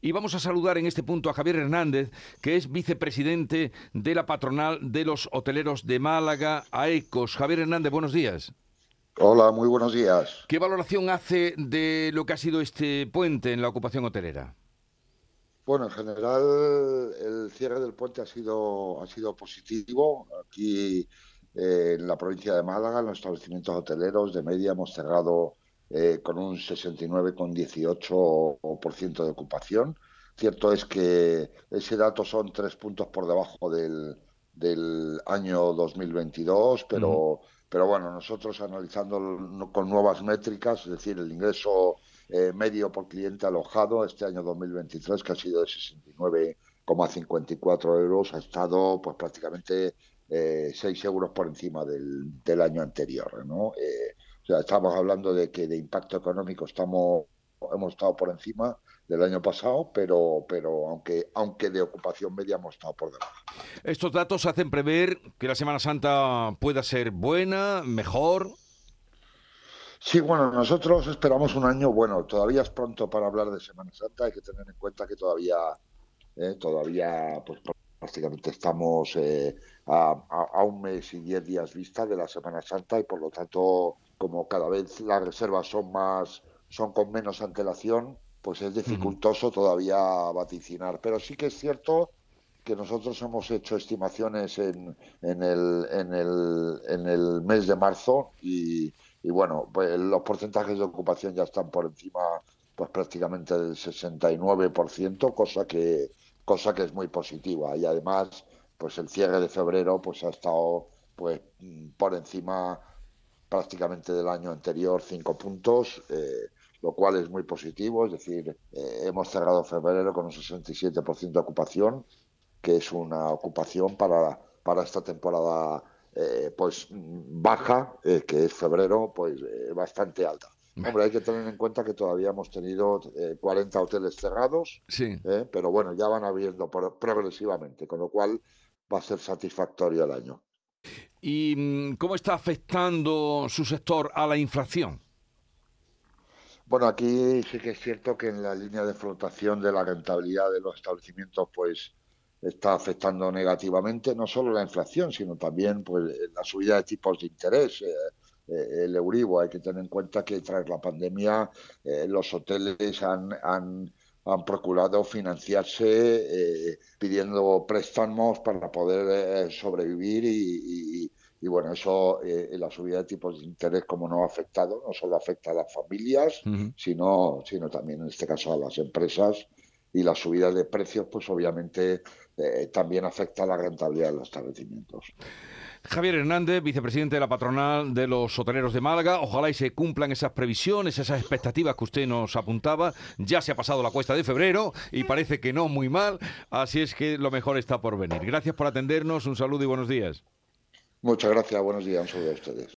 Y vamos a saludar en este punto a Javier Hernández, que es vicepresidente de la patronal de los hoteleros de Málaga, AECOS. Javier Hernández, buenos días. Hola, muy buenos días. ¿Qué valoración hace de lo que ha sido este puente en la ocupación hotelera? Bueno, en general el cierre del puente ha sido, ha sido positivo. Aquí eh, en la provincia de Málaga, en los establecimientos hoteleros de media hemos cerrado eh, con un 69,18% de ocupación. Cierto es que ese dato son tres puntos por debajo del, del año 2022, pero, pero bueno, nosotros analizando con nuevas métricas, es decir, el ingreso eh, medio por cliente alojado este año 2023, que ha sido de 69,54 euros, ha estado pues prácticamente eh, 6 euros por encima del, del año anterior. ¿no? Eh, sea, estamos hablando de que de impacto económico estamos hemos estado por encima del año pasado, pero, pero aunque, aunque de ocupación media hemos estado por debajo. Estos datos hacen prever que la Semana Santa pueda ser buena, mejor. Sí, bueno, nosotros esperamos un año bueno. Todavía es pronto para hablar de Semana Santa. Hay que tener en cuenta que todavía, eh, todavía, pues prácticamente estamos eh, a, a, un mes y diez días vista de la Semana Santa y por lo tanto, como cada vez las reservas son más, son con menos antelación, pues es dificultoso todavía vaticinar. Pero sí que es cierto que nosotros hemos hecho estimaciones en, en, el, en, el, en el mes de marzo y, y bueno, pues los porcentajes de ocupación ya están por encima pues prácticamente del 69%, cosa que cosa que es muy positiva y además pues el cierre de febrero pues ha estado pues por encima prácticamente del año anterior cinco puntos eh, lo cual es muy positivo, es decir, eh, hemos cerrado febrero con un 67% de ocupación, que es una ocupación para, para esta temporada eh, pues baja, que es febrero, pues bastante alta. Hombre, hay que tener en cuenta que todavía hemos tenido 40 hoteles cerrados, sí. pero bueno, ya van abriendo progresivamente, con lo cual va a ser satisfactorio el año. ¿Y mm, cómo está afectando su sector a la inflación? Bueno, aquí sí que es cierto que en la línea de flotación de la rentabilidad de los establecimientos, pues está afectando negativamente no solo la inflación, sino también pues la subida de tipos de interés. Eh, eh, el Euribor, hay que tener en cuenta que tras la pandemia eh, los hoteles han, han, han procurado financiarse eh, pidiendo préstamos para poder sobrevivir y, y, y bueno, eso, la subida de tipos de interés, como no ha afectado, no solo afecta a las familias, uh -huh. sino, sino también en este caso a las empresas. Y la subida de precios, pues obviamente eh, también afecta a la rentabilidad de los establecimientos. Javier Hernández, vicepresidente de la patronal de los hoteleros de Málaga. Ojalá y se cumplan esas previsiones, esas expectativas que usted nos apuntaba. Ya se ha pasado la cuesta de febrero y parece que no muy mal. Así es que lo mejor está por venir. Gracias por atendernos. Un saludo y buenos días. Muchas gracias, buenos días, un saludo a ustedes.